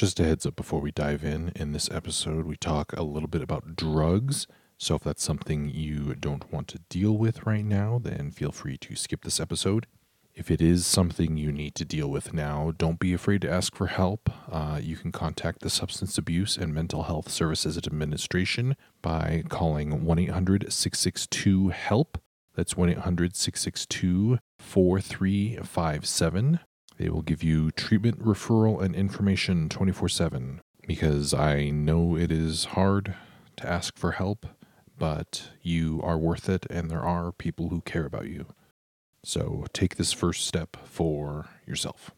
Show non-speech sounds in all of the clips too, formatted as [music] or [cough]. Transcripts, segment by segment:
Just a heads up before we dive in. In this episode, we talk a little bit about drugs. So if that's something you don't want to deal with right now, then feel free to skip this episode. If it is something you need to deal with now, don't be afraid to ask for help. Uh, you can contact the Substance Abuse and Mental Health Services Administration by calling 1 800 662 HELP. That's 1 800 662 4357. They will give you treatment, referral, and information 24 7 because I know it is hard to ask for help, but you are worth it and there are people who care about you. So take this first step for yourself.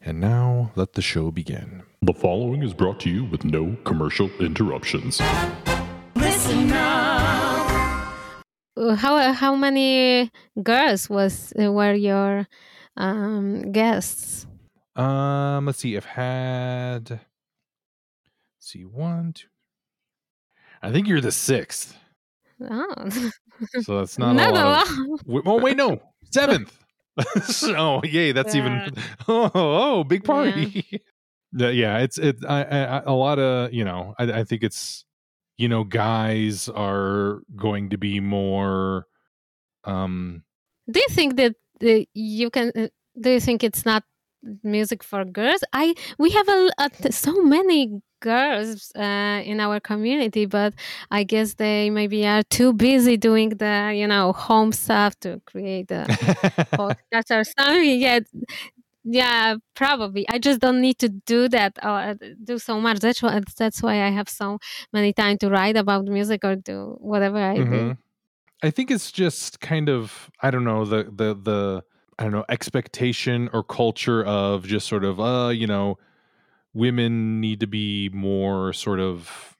And now let the show begin. The following is brought to you with no commercial interruptions. Listen now. how how many girls was were your um, guests? Um, let's see. I've had let's see one, two. I think you're the sixth, Oh, so that's [laughs] not, not a lot. Of, oh wait, no, [laughs] seventh. [laughs] oh yay, that's even. Oh, oh, big party. Yeah, yeah it's it. I, I, a lot of you know. I, I think it's you know guys are going to be more. Um, Do you think that uh, you can? Uh, do you think it's not music for girls? I we have a, a, so many girls uh, in our community, but I guess they maybe are too busy doing the you know home stuff to create a [laughs] podcast or something. Yeah, yeah, probably. I just don't need to do that or do so much. That's why that's why I have so many time to write about music or do whatever I do. I think it's just kind of I don't know the the the I don't know expectation or culture of just sort of uh you know women need to be more sort of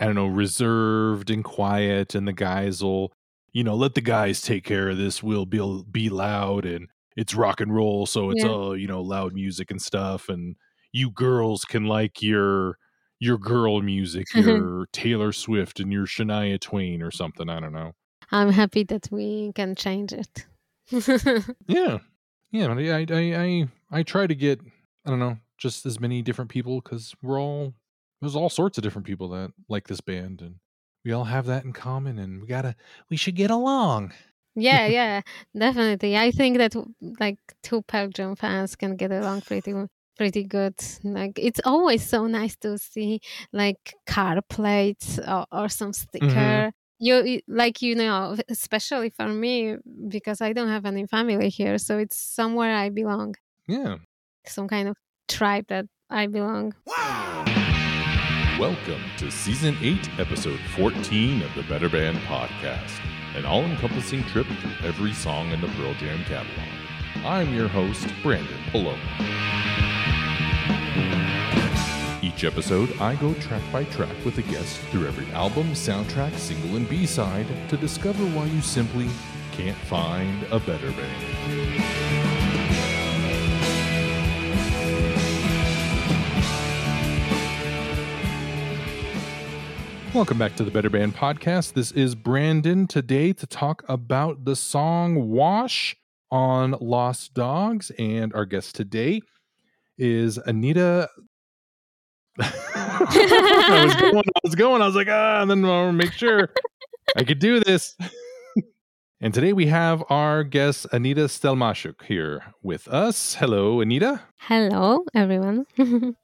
I don't know reserved and quiet and the guys will you know let the guys take care of this we'll be be loud and it's rock and roll so it's Yeah. all you know loud music and stuff and you girls can like your your girl music [laughs] your Taylor Swift and your Shania Twain or something I don't know I'm happy that we can change it. [laughs] Yeah, yeah. I, I, I, I try to get I don't know just as many different people because we're all there's all sorts of different people that like this band and we all have that in common and we gotta we should get along. yeah, [laughs] yeah, definitely. I think that like two Pearl Jam fans can get along pretty pretty good. Like it's always so nice to see like car plates or, or some mm-hmm. sticker. You you- like you know, [laughs] especially for me because I don't have any family here, so it's somewhere I belong, Yeah. some kind of tribe that I belong. Welcome to Season 8, Episode 14 of the Better Band Podcast, an all encompassing trip through every song in the Pearl Jam catalog. I'm your host, Branden Palomo. Each episode, I go track by track with a guest through every album, soundtrack, single, and B side to discover why you simply can't find a better band. Welcome back to the Better Band Podcast. This is Branden today to talk about the song Wash on Lost Dogs. And our guest today is Anita. I was going, I was going, I was like, ah, and then I'll make sure I could do this. [laughs] and today we have our guest Anita Stelmashuk here with us. Hello, Anita. Hello, everyone. [laughs]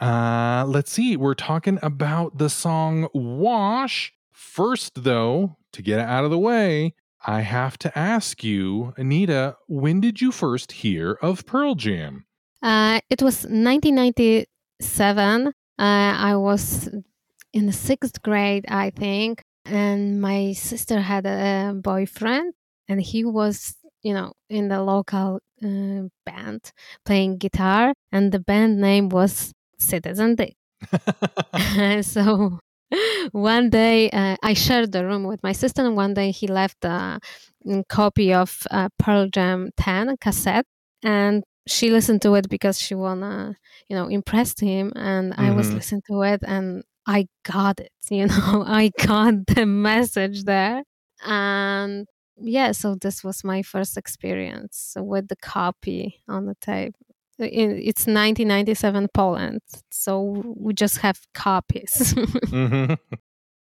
Uh, let's see. We're talking about the song Wash. First, though, to get it out of the way, I have to ask you, Anita, when did you first hear of Pearl Jam? Uh, it was 1997. Uh, I was in the sixth grade, I think, and my sister had a boyfriend, and he was, you know, in the local uh, band playing guitar, and the band name was Citizen Dick. [laughs] [laughs] so one day uh, I shared the room with my sister, and one day he left a copy of uh, Pearl Jam 10 cassette, and she listened to it because she wanna, you know, impress him, and I was Mhm. listening to it, and I got it, [laughs] you know, I got the message there, and yeah, so this was my first experience with the copy on the tape. it's 1997 Poland, so we just have copies. [laughs] hmm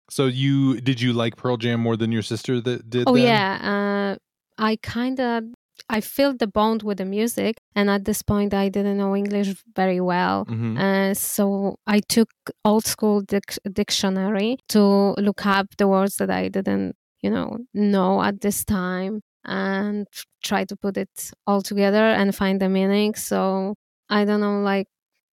So you did you like Pearl Jam more than your sister that did? oh then? yeah, uh, I kind of I felt the bond with the music, and at this point I didn't know English very well. Mhm. Uh, so I took old school dic- dictionary to look up the words that I didn't, you know, know at this time, and try to put it all together and find the meaning. So I don't know, like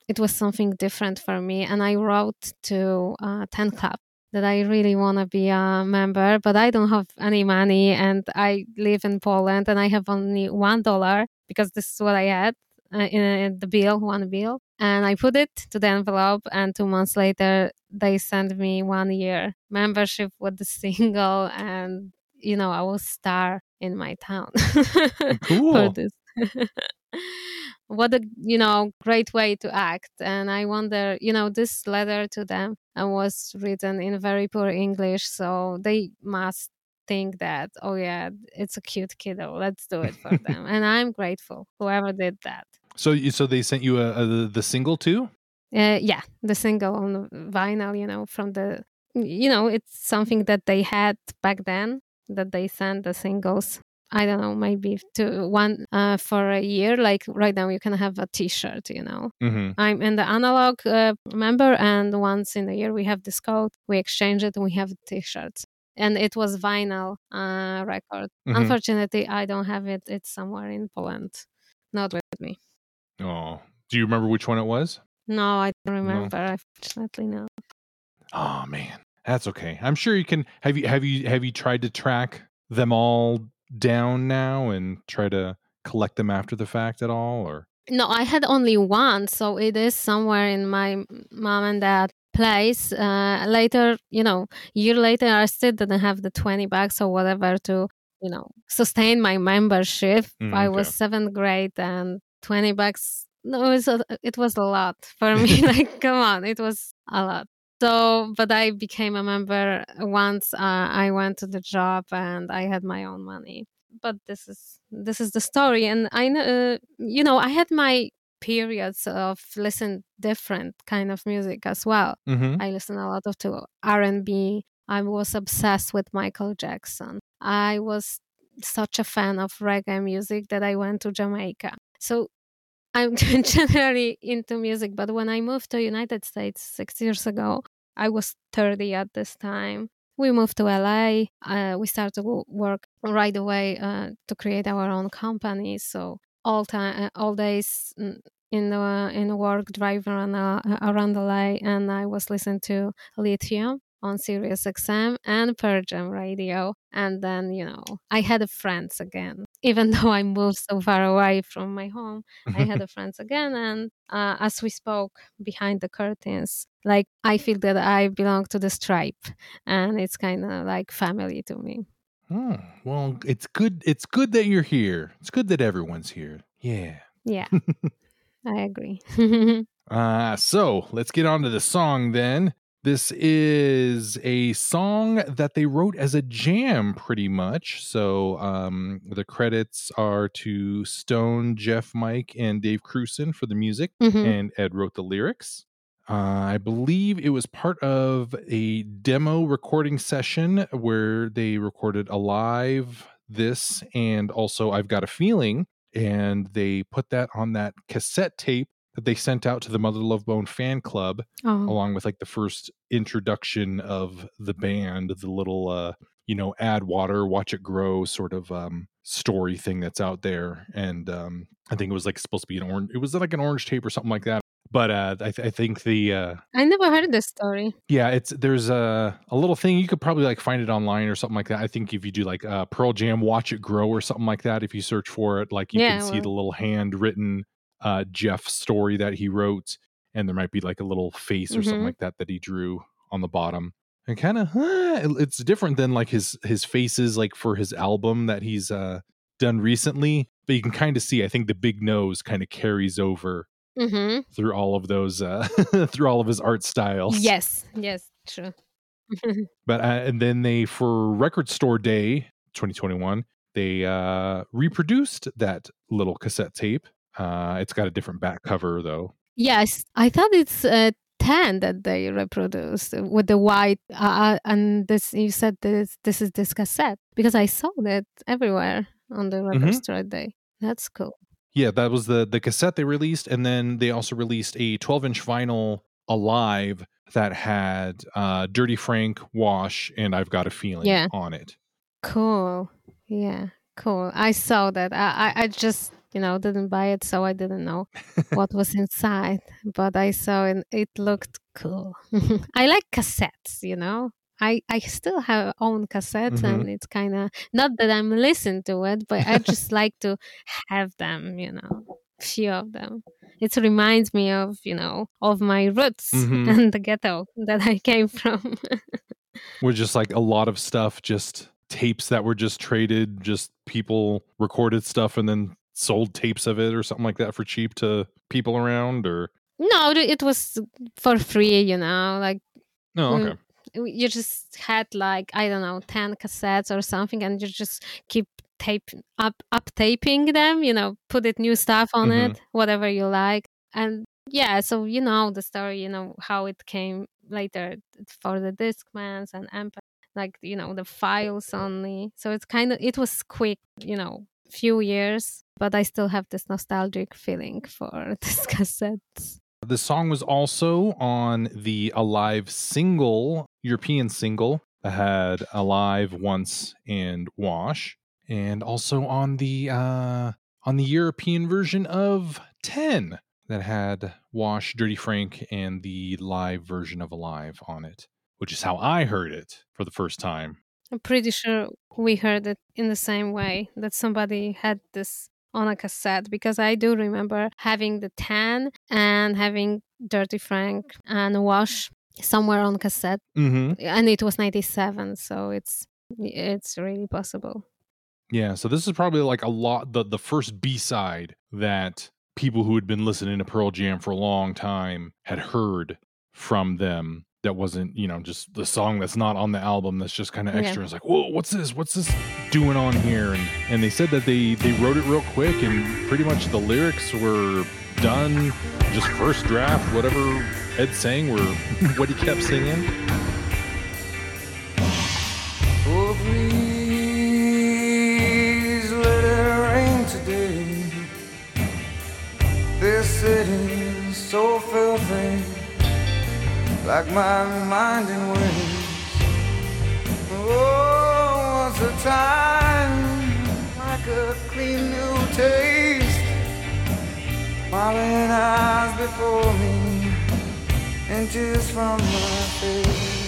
it was something different for me, and I wrote to uh, Ten Club that I really want to be a member, but I don't have any money, and I live in Poland, and I have only one dollar because this is what I had uh, in, in the bill, one bill, and I put it to the envelope. And two months later, they sent me one year membership with the [laughs] single, and you know I was star in my town [laughs] Cool. [laughs] what a you know great way to act. And i wonder you know this letter to them uh, was written in very poor english so they must think that oh yeah it's a cute kiddo let's do it for them. [laughs] And i'm grateful whoever did that. So you so they sent you a, a the- the single too? uh, yeah the single on vinyl you know from the you know it's something that they had back then that they sent the singles i don't know maybe to one uh, for a year like right now you can have a t-shirt you know Mm-hmm. i'm in the analog uh, member and once in a year we have this code we exchange it and we have t-shirts and it was vinyl uh, record Mhm. unfortunately i don't have it it's somewhere in poland not with me Oh, do you remember which one it was? no i don't remember unfortunately no Oh man, that's okay. I'm sure you can. Have you have you have you tried to track them all down now and try to collect them after the fact at all? Or No, I had only one, so it is somewhere in my mom and dad place. Uh, later, you know, year later, I still didn't have the twenty bucks or whatever to, you know, sustain my membership. Mm, I was seventh grade, and twenty bucks. No, it was a, it was a lot for [laughs] me. [laughs] like, come on, it was a lot. So, but I became a member once uh, I went to the job and I had my own money. But this is this is the story, and I know uh, you know I had my periods of listen different kind of music as well. mm-hmm. I listen a lot of to R and B. I was obsessed with Michael Jackson. I was such a fan of reggae music that I went to Jamaica. So I'm [laughs] generally into music, but when I moved to United States six years ago, I was 30 at this time. We moved to LA. Uh, we started to work right away uh, to create our own company. So all time, uh, all days in the in work, driving around, uh, around LA, and I was listening to Lithium on Sirius XM and Pearl Jam radio. And then you know, I had friends again, even [laughs] though I moved so far away from my home. I had [laughs] a friends again, and uh, as we spoke behind the curtains, like I feel that I belong to this tribe, and it's kind of like family to me. Oh, well, it's good. It's good that you're here. It's good that everyone's here. Yeah. Yeah, [laughs] I agree. Uh, so let's get on to the song then. This is a song that they wrote as a jam, pretty much. So um, the credits are to Stone, Jeff, Mike, and Dave Krusen for the music, Mhm. and Ed wrote the lyrics. Uh, I believe it was part of a demo recording session where they recorded Alive, this, and also I've Got a Feeling. And they put that on that cassette tape that they sent out to the Mother Love Bone fan club, Oh, along with like the first introduction of the band, the little, uh, you know, add water, watch it grow sort of um, story thing that's out there. And um, I think it was like supposed to be an orange, it was like an orange tape or something like that. But uh, I, th- I think the uh, I never heard this story. yeah, it's there's a a little thing you could probably like find it online or something like that. I think if you do like uh, Pearl Jam Watch It Grow or something like that, if you search for it, like you Yeah, can see the little handwritten uh, Jeff story that he wrote, and there might be like a little face or something Mhm. like that that he drew on the bottom. And kind of, it's different than like his his faces like for his album that he's uh, done recently. But you can kind of see, I think the big nose kind of carries over hmm through all of those uh, [laughs] through all of his art styles. Yes, yes, true. [laughs] But uh, and then they for Record Store Day 2021, they uh reproduced that little cassette tape Uh, it's got a different back cover though. Yes, I thought it's uh, 10 that they reproduced with the white. Uh, and this you said this this is this cassette because I saw that everywhere on the record Mhm. store day. That's cool. Yeah, that was the the cassette they released, and then they also released a 12 inch vinyl alive that had uh, Dirty Frank, Wash, and I've Got a Feeling Yeah. on it. Cool. Yeah, cool. I saw that. I, I, I just, you know, didn't buy it, so I didn't know [laughs] what was inside. But I saw it. It looked cool. [laughs] I like cassettes, you know. I, I still have own cassettes, Mhm. and it's kind of not that I'm listening to it, but I just like to have them, you know, few of them. It reminds me of, you know, of my roots [laughs] Mhm. and the ghetto that I came from. We're just like a lot of stuff, just tapes that were just traded, just people recorded stuff and then sold tapes of it or something like that for cheap to people around or no, it was for free, you know, like no Mm. okay you just had like i don't know 10 cassettes or something and you just keep tape up up taping them you know put it new stuff on Mhm. it whatever you like and yeah so you know the story you know how it came later for the discmans and amp like you know the files only so it's kind of it was quick you know few years but i still have this nostalgic feeling for [laughs] this cassette. The song was also on the Alive single, European single that had Alive once and Wash, and also on the uh on the European version of 10 that had Wash, Dirty Frank and the live version of Alive on it, which is how I heard it for the first time. I'm pretty sure we heard it in the same way that somebody had this on a cassette because I do remember having the tan and having Dirty Frank and Wash somewhere on cassette Mhm. and it was 97 so it's it's really possible. Yeah, so this is probably like a lot the the first B-side that people who had been listening to Pearl Jam for a long time had heard from them that wasn't, you know, just the song that's not on the album that's just kind of Yeah. extra. It's like, "Whoa, what's this? What's this doing on here?" And and they said that they they wrote it real quick and pretty much the lyrics were done just first draft whatever Ed sang were [laughs] what he kept singing. Oh, please let it rain today. This city's so filthy, like my reminding ways. Oh, once a time, like a clean new taste. Smiling eyes before me, inches from my face.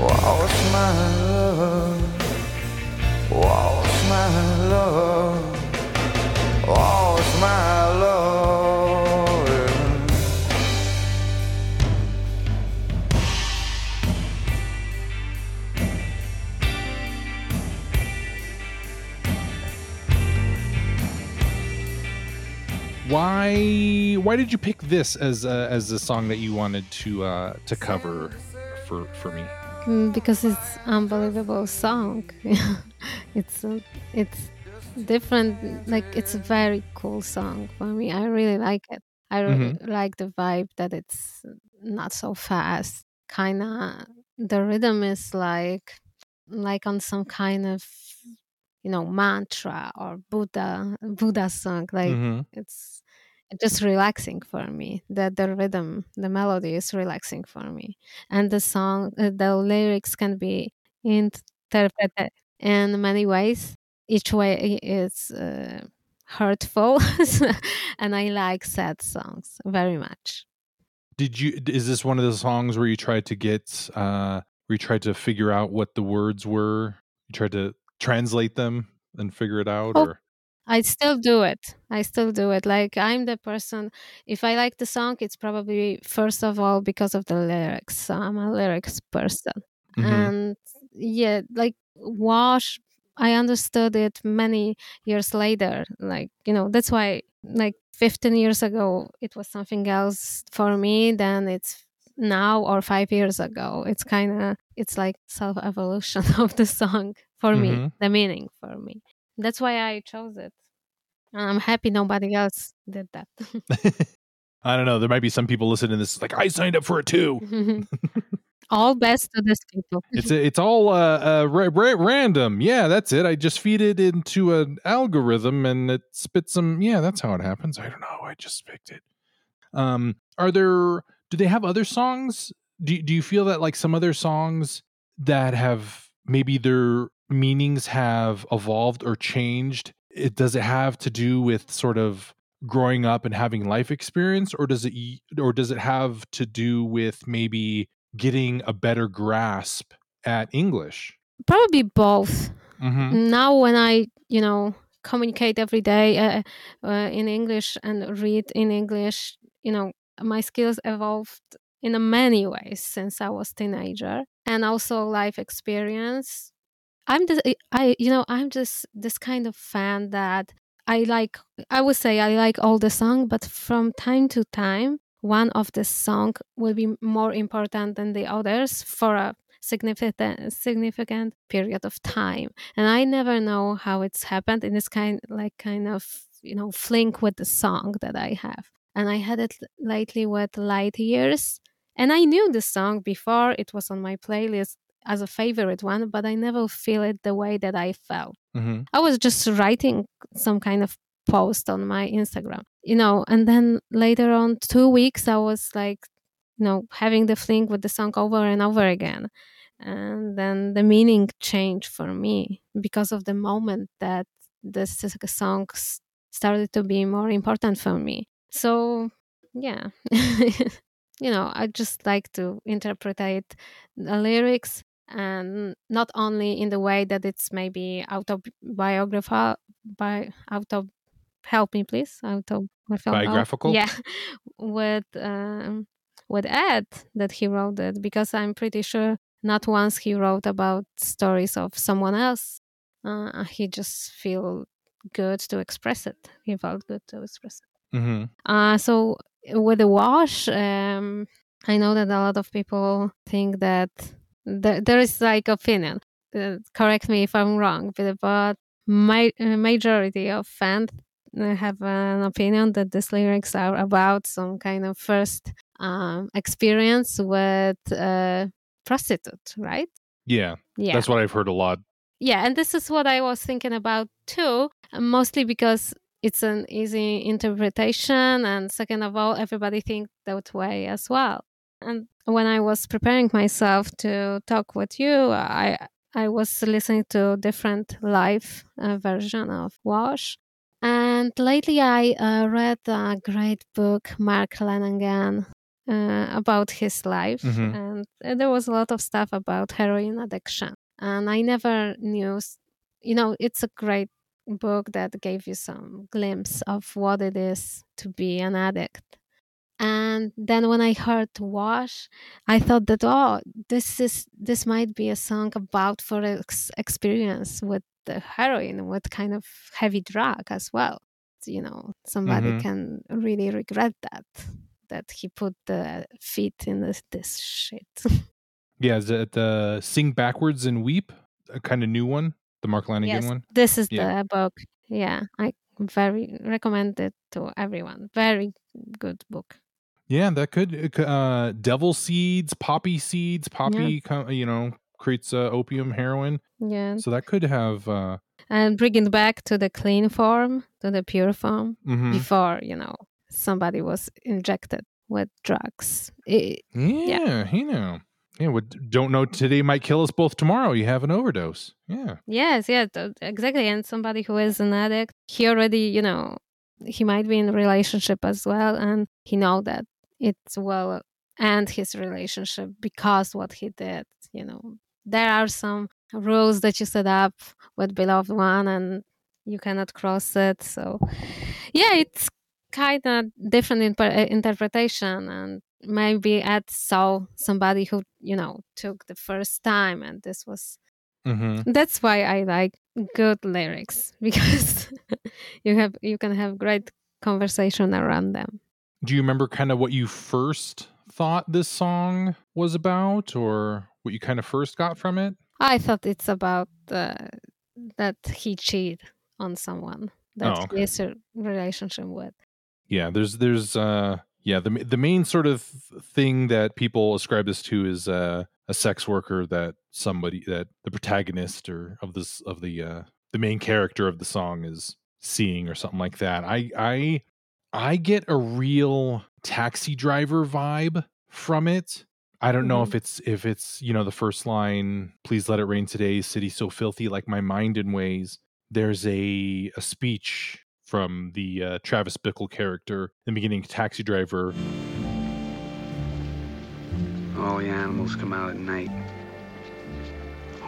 Wash my love, wash my love, wash my love. Why why did you pick this as a, as a song that you wanted to uh to cover for for me? Mm, because it's unbelievable song. [laughs] it's uh, it's different. Like it's a very cool song for me. I really like it. I really like the vibe that it's not so fast. Kind of the rhythm is like like on some kind of you know mantra or Buddha Buddha song. Like Mhm. it's just relaxing for me. That the rhythm the melody is relaxing for me. And the song uh, the lyrics can be interpreted in many ways. Each way is uh, hurtful [laughs] and i like sad songs very much. Did you is this one of the songs where you tried to get uh where you tried to figure out what the words were? You tried to translate them and figure it out Oh, or I still do it. I still do it. Like I'm the person. If I like the song, it's probably first of all because of the lyrics. I'm a lyrics person, Mhm. and yeah, like Wash. I understood it many years later. Like you know, that's why like 15 years ago it was something else for me than it's now or five years ago. It's kind of it's like self evolution [laughs] of the song for Mhm. me, the meaning for me. That's why I chose it. And I'm happy nobody else did that. [laughs] I don't know. There might be some people listening to this like I signed up for it too. [laughs] all best to this people. [laughs] It's a, it's all uh, uh ra- ra- random. Yeah, that's it. I just feed it into an algorithm and it spits some. Yeah, that's how it happens. I don't know. I just picked it. Um, are there? Do they have other songs? Do Do you feel that like some other songs that have maybe their meanings have evolved or changed? It does it have to do with sort of growing up and having life experience, or does it or does it have to do with maybe getting a better grasp at English? Probably both. Mm-hmm. Now, when I, you know, communicate every day uh, uh, in English and read in English, you know, my skills evolved in many ways since I was teenager, and also life experience. I'm just, eh, I, you know, I'm just this kind of fan that I like. I would say I like all the song, but from time to time, one of the song will be more important than the others for a significant significant period of time and i never know how it's happened in this kind like kind of you know fling with the song that i have and i had it lately with light years and i knew the song before it was on my playlist as a favorite one but i never feel it the way that i felt Mm-hmm. i was just writing some kind of post on my Instagram, you know, and then later on, two weeks, I was like, you know, having the fling with the song over and over again. And then the meaning changed for me because of the moment that this song started to be more important for me. So, yeah, [laughs] you know, I just like to interpret the lyrics and not only in the way that it's maybe autobiographical by auto help me please biographical? yeah [laughs] with um, with ed that he wrote it because i'm pretty sure not once he wrote about stories of someone else uh, he just feel good to express it. He felt good to express it. Mm-hmm. uh, so with the wash um, i know that a lot of people think that th- there is like opinion uh, correct me if i'm wrong but, but my uh, majority of fans have an opinion that these lyrics are about some kind of first um, experience with a prostitute, right? Yeah, yeah, that's what I've heard a lot. Yeah, and this is what I was thinking about too, mostly because it's an easy interpretation, and second of all, everybody thinks that way as well. And when I was preparing myself to talk with you, I I was listening to different live uh, version of Wash, and lately, I uh, read a great book, Mark Lanegan, uh, about his life. Mm-hmm. And there was a lot of stuff about heroin addiction. And I never knew, you know, it's a great book that gave you some glimpse of what it is to be an addict. And then when I heard Wash, I thought that oh, this is this might be a song about for ex- experience with the heroin with kind of heavy drug as well. You know somebody mm-hmm. can really regret that that he put the feet in this, this shit. [laughs] Yeah is it the sing backwards and weep a kind of new one? The mark Lanegan yes, one? this is yeah. the book. Yeah i very recommend it to everyone. Very good book yeah that could uh devil seeds poppy seeds poppy yeah. you know creates uh, opium heroin. Yeah. So that could have uh and bring it back to the clean form to the pure form mm-hmm. before you know somebody was injected with drugs. It, yeah, yeah you know yeah what don't know today might kill us both tomorrow. You have an overdose. Yeah. Yes yeah exactly. And somebody who is an addict he already you know he might be in a relationship as well and he know that it's well and his relationship because what he did you know there are some rules that you set up with beloved one and you cannot cross it so yeah it's kind of different uh, interpretation and maybe Ed saw somebody who you know took the first time and this was mm-hmm. that's why i like good lyrics [laughs] because you have you can have great conversation around them do you remember kind of what you first thought this song was about or what you kind of first got from it? I thought it's about uh, that he cheated on someone. that Oh, okay. he has a relationship with. Yeah, there's there's uh yeah, the the main sort of thing that people ascribe this to is uh a sex worker that somebody that the protagonist or of this of the uh the main character of the song is seeing or something like that. I I I get a real taxi driver vibe from it. I don't know if it's if it's, you know, the first line, please let it rain today, city so filthy like my mind in ways. There's a a speech from the uh, Travis Bickle character in the beginning Taxi Driver. All the animals come out at night.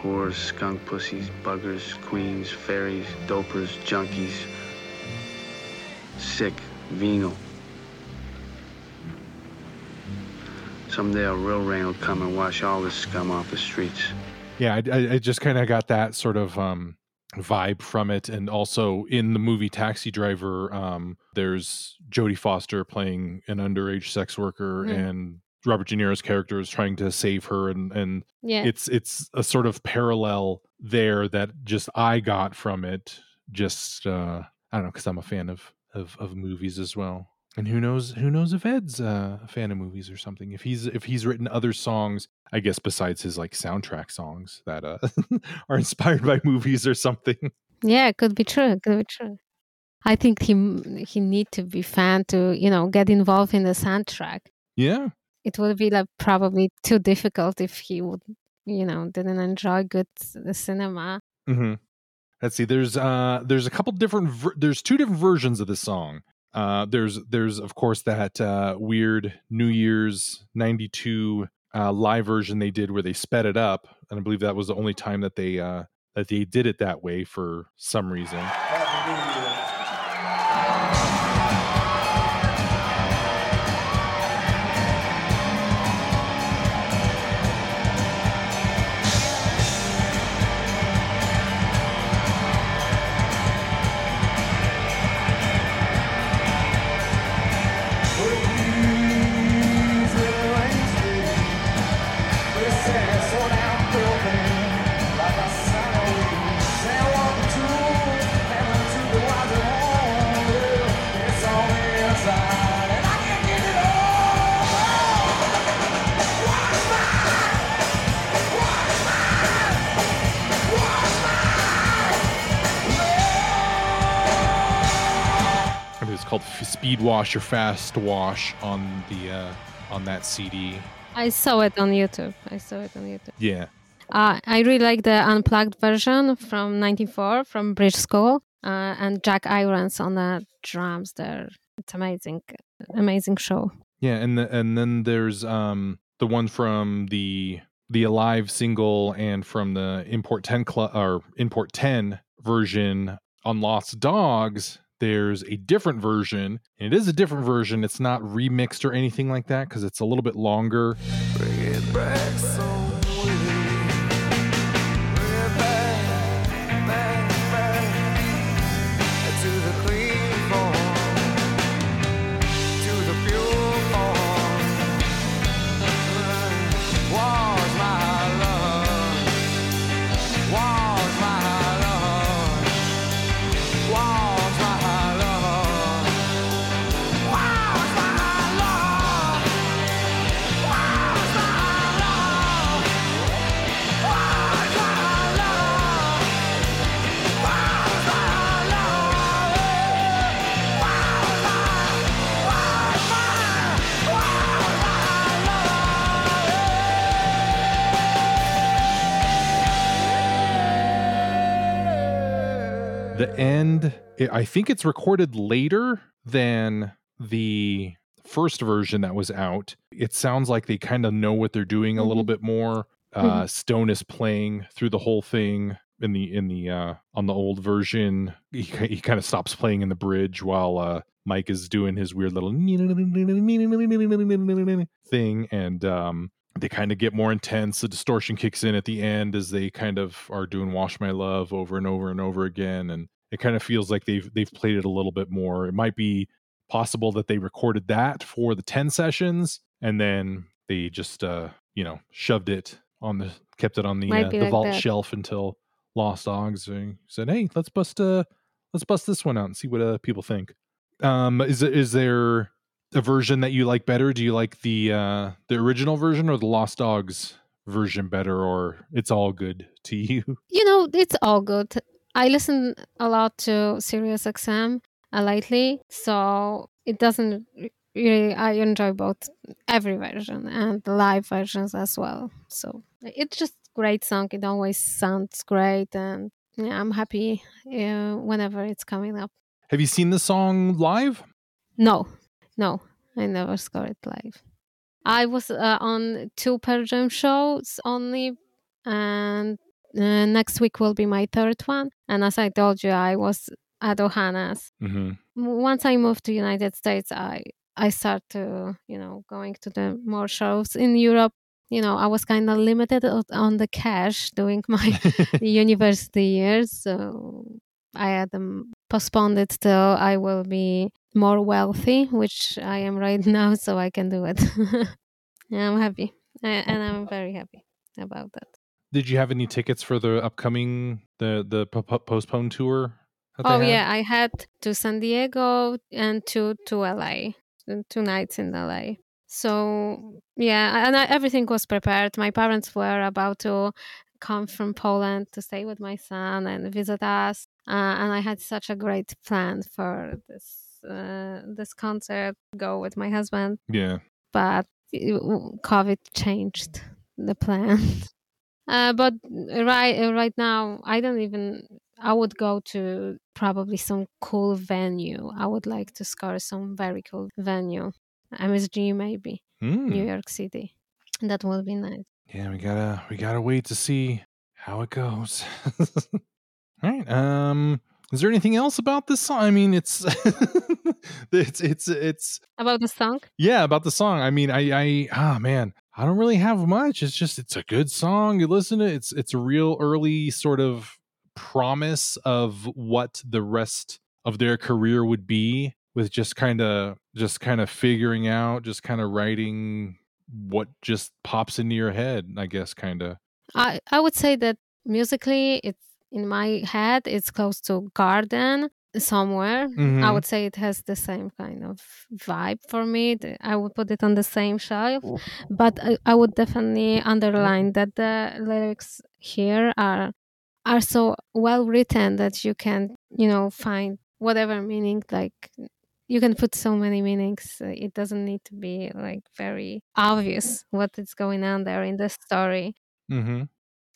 Whores, skunk pussies, buggers, queens, fairies, dopers, junkies. Sick, venal. Someday a real rain will come and wash all this scum off the streets. Yeah, I, I, I just kind of got that sort of um, vibe from it, and also in the movie Taxi Driver, um, there's Jodie Foster playing an underage sex worker, Mhm. and Robert De Niro's character is trying to save her, and and Yeah. it's it's a sort of parallel there that just I got from it. Just uh, I don't know because I'm a fan of, of of movies as well. And who knows who knows if Ed's uh, a fan of movies or something. If he's if he's written other songs, I guess besides his like soundtrack songs that uh, [laughs] are inspired by movies or something. Yeah, it could be true. It could be true. I think he he need to be fan to you know get involved in the soundtrack. Yeah. It would be like probably too difficult if he would you know didn't enjoy good cinema. hmm Let's see. There's uh there's a couple different ver- there's two different versions of this song. Uh, there's there's of course that uh, weird New Year's '92 uh, live version they did where they sped it up, and I believe that was the only time that they uh, that they did it that way for some reason. Called F- Speed Wash or Fast Wash on the uh, on that CD. I saw it on YouTube. I saw it on YouTube. Yeah. Uh, I really like the unplugged version from '94 from Bridge School uh, and Jack Irons on the drums. There, it's amazing, amazing show. Yeah, and the, and then there's um the one from the the Alive single and from the Import 10 club or Import 10 version on Lost Dogs. There's a different version, and it is a different version. It's not remixed or anything like that because it's a little bit longer. The end, it, I think it's recorded later than the first version that was out. It sounds like they kind of know what they're doing a little Mhm. bit more. Uh, Stone is playing through the whole thing in the in the uh, on the old version. He he kind of stops playing in the bridge while uh, Mike is doing his weird little thing, and um, they kind of get more intense. The distortion kicks in at the end as they kind of are doing "Wash My Love" over and over and over again, and it kind of feels like they've they've played it a little bit more. It might be possible that they recorded that for the 10 sessions and then they just uh you know shoved it on the kept it on the uh, the like vault that. shelf until lost dogs said hey let's bust uh let's bust this one out and see what uh, people think. Um, is is there a version that you like better? Do you like the uh, the original version or the Lost Dogs version better, or it's all good to [laughs] you? You know, it's all good. I listen a lot to Sirius XM uh, lately, so it doesn't really. I enjoy both every version and the live versions as well. So it's just great song. It always sounds great, and yeah, I'm happy uh, whenever it's coming up. Have you seen the song live? No, no, I never scored it live. I was uh, on two Pearl Jam shows only, and uh, next week will be my third one. And as I told you, I was at Ohana's. Mm-hmm. Once I moved to United States, I I start to you know going to the more shows in Europe. You know, I was kind of limited on the cash doing [laughs] my [laughs] university years, so I had them postponed it till I will be more wealthy, which I am right [laughs] now, so I can do it. I'm happy, I, and I'm very happy about that. Did you have any tickets for the upcoming the the p- postponed tour? Oh yeah, I had to San Diego and to to LA, two nights in LA. So yeah, and I, everything was prepared. My parents were about to come from Poland to stay with my son and visit us, uh, and I had such a great plan for this uh, this concert. Go with my husband. Yeah, but COVID changed the [laughs] plan. Uh, but right uh, right now, I don't even. I would go to probably some cool venue. I would like to score some very cool venue. MSG maybe, mm. New York City. That will be nice. Yeah, we gotta we gotta wait to see how it goes. [laughs] All right. Um, is there anything else about this song? I mean, it's [laughs] it's it's it's about the song. Yeah, about the song. I mean, I I ah oh, man, I don't really have much. It's just it's a good song. You listen to it. It's it's a real early sort of promise of what the rest of their career would be with just kind of just kind of figuring out, just kind of writing what just pops into your head, I guess kind of. I I would say that musically it's in my head it's close to Garden somewhere. Mm-hmm. I would say it has the same kind of vibe for me. I would put it on the same shelf, but I, I would definitely underline that the lyrics here are are so well written that you can you know find whatever meaning like you can put so many meanings it doesn't need to be like very obvious what is going on there in the story mm-hmm.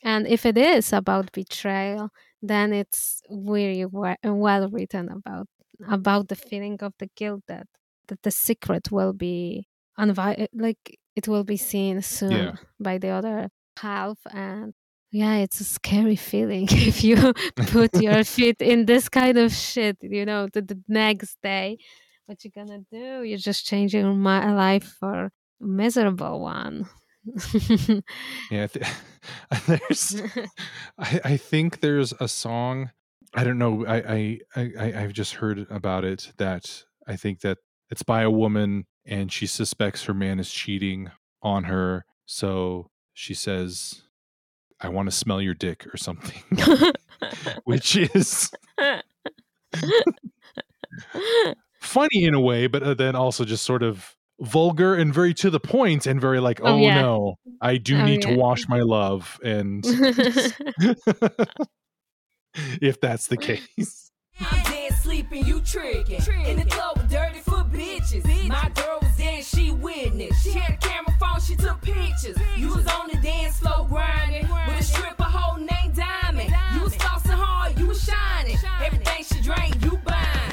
And if it is about betrayal then it's really well written about about the feeling of the guilt that that the secret will be unvi- like it will be seen soon yeah. by the other half. And yeah it's a scary feeling [laughs] if you put your [laughs] feet in this kind of shit you know the, the next day. What you're gonna do? You're just changing my life for a miserable one [laughs] yeah, th- [laughs] there's. I, I think there's a song. I don't know. I, I I I've just heard about it that I think that it's by a woman and she suspects her man is cheating on her. So she says, "I want to smell your dick" or something, [laughs] which is funny in a way, but uh, then also just sort of vulgar and very to the point and very like, oh, Oh, yeah. no, I do Oh, need yeah. to wash my love. And [laughs] [laughs] if that's the case. I'm dead sleeping, you tricking. In the club with dirty foot bitches. My girl was there and she witnessed. She had a camera phone, she took pictures. You was on the dance floor grinding with a stripper holding name diamond. You was flossing hard, you was shining. Everything she drank, you buying.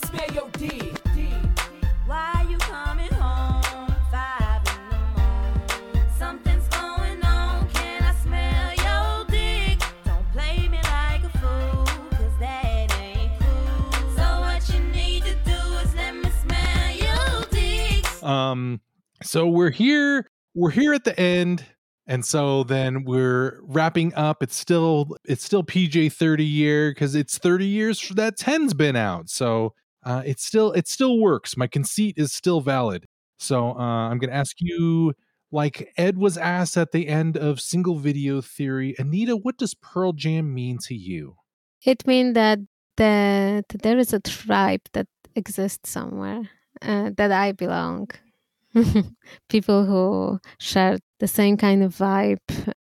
Boxes, let me smell your dick. Why you coming home? Five in the morning. Something's going on. Can I smell your dick? Don't play me like a fool, 'cause that ain't cool. So what you need to do is let me smell your dick. Um, so we're here, we're here at the end, And so then we're wrapping up. It's still it's still PJ 30 year because it's 30 years for that 10's been out. So uh, it still it still works. My conceit is still valid. So uh, I'm gonna ask you, like Ed was asked at the end of single video theory, Anita, what does Pearl Jam mean to you? It means that that there is a tribe that exists somewhere uh, that I belong. [laughs] People who share the same kind of vibe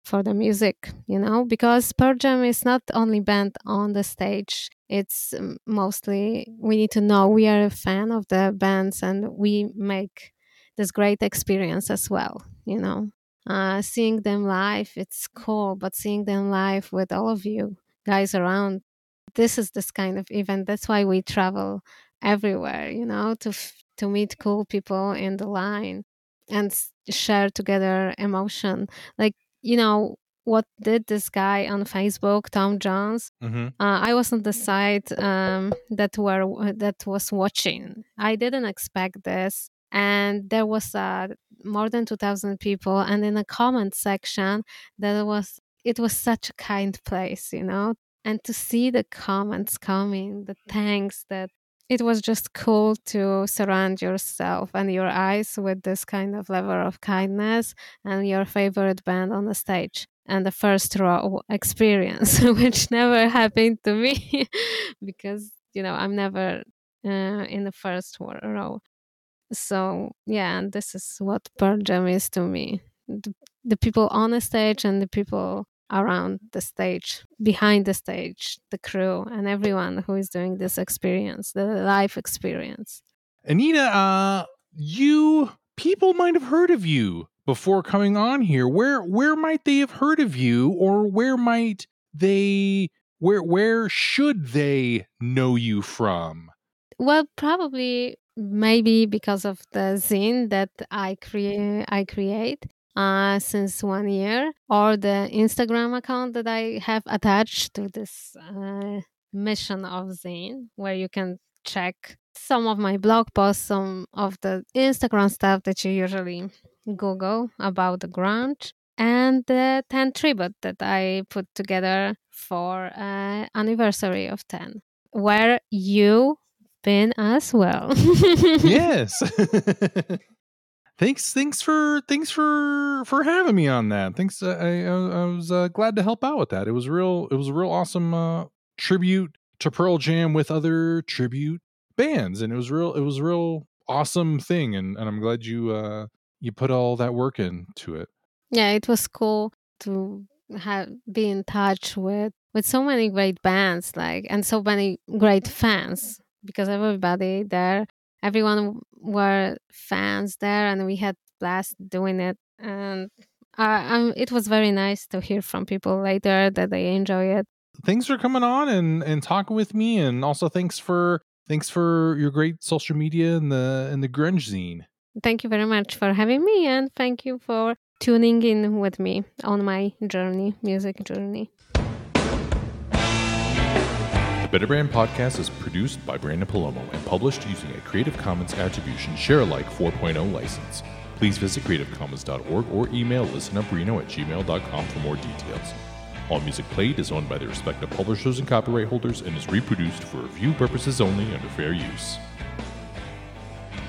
for the music, you know, because Pearl Jam is not only band on the stage. It's um, mostly we need to know we are a fan of the bands and we make this great experience as well, you know. Uh, seeing them live, it's cool, but seeing them live with all of you guys around, this is this kind of event. That's why we travel everywhere, you know, to f- to meet cool people in the line and share together emotion. Like you know what did this guy on Facebook, Tom Jones? Mm-hmm. Uh, I was on the side um, that were that was watching. I didn't expect this, and there was uh, more than two thousand people. And in the comment section, there was it was such a kind place, you know. And to see the comments coming, the thanks that it was just cool to surround yourself and your eyes with this kind of level of kindness and your favorite band on the stage and the first row experience [laughs] which never happened to me [laughs] because you know i'm never uh, in the first row. So yeah and this is what pearl jam is to me. The, the people on the stage and the people around the stage behind the stage the crew and everyone who is doing this experience the live experience Anita, uh, you people might have heard of you before coming on here. Where where might they have heard of you, or where might they where where should they know you from? Well, probably maybe because of the zine that I create I create uh, since one year, or the Instagram account that I have attached to this uh, mission of zine, where you can check some of my blog posts, some of the Instagram stuff that you usually Google about the grunge, and the 10 tribute that I put together for uh, anniversary of 10, where you been as well. [laughs] yes. [laughs] thanks thanks for thanks for for having me on that. Thanks uh, I I, was uh, glad to help out with that. It was real it was a real awesome uh tribute to Pearl Jam with other tribute bands and it was real it was a real awesome thing and and I'm glad you uh you put all that work into it. yeah, it was cool to have be in touch with with so many great bands like and so many great fans because everybody there everyone were fans there and we had blast doing it. And uh, um, it was very nice to hear from people later that they enjoy it. Thanks for coming on and and talking with me and also thanks for thanks for your great social media and the and the grunge zine. thank you very much for having me and thank you for tuning in with me on my journey music journey Better Band Podcast is produced by Branden Palomo and published using a Creative Commons Attribution Share Alike 4.0 license. Please visit creativecommons.org or email listenupreno at gmail.com for more details. All music played is owned by the respective publishers and copyright holders and is reproduced for review purposes only under fair use.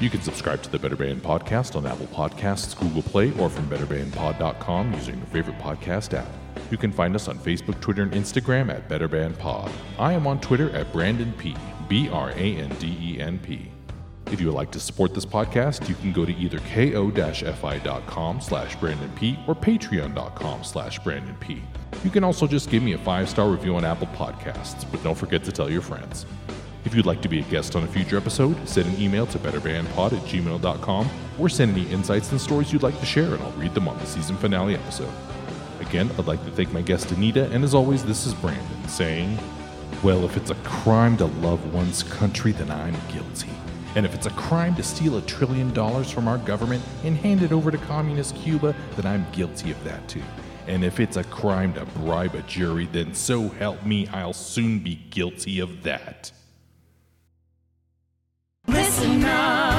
You can subscribe to the Better Band Podcast on Apple Podcasts, Google Play, or from betterbandpod.com using your favorite podcast app. You can find us on Facebook, Twitter, and Instagram at Better Band Pod. I am on Twitter at Branden P. B R A N D E N P. If you would like to support this podcast, you can go to either ko-fi.com slash Branden P or patreon.com slash Branden P. You can also just give me a five-star review on Apple Podcasts, but don't forget to tell your friends. If you'd like to be a guest on a future episode, send an email to betterbandpod at gmail.com or send any insights and stories you'd like to share, and I'll read them on the season finale episode. Again, I'd like to thank my guest Anita, and as always, this is Branden saying, Well, if it's a crime to love one's country, then I'm guilty. And if it's a crime to steal a trillion dollars from our government and hand it over to communist Cuba, then I'm guilty of that too. And if it's a crime to bribe a jury, then so help me, I'll soon be guilty of that. Listen up.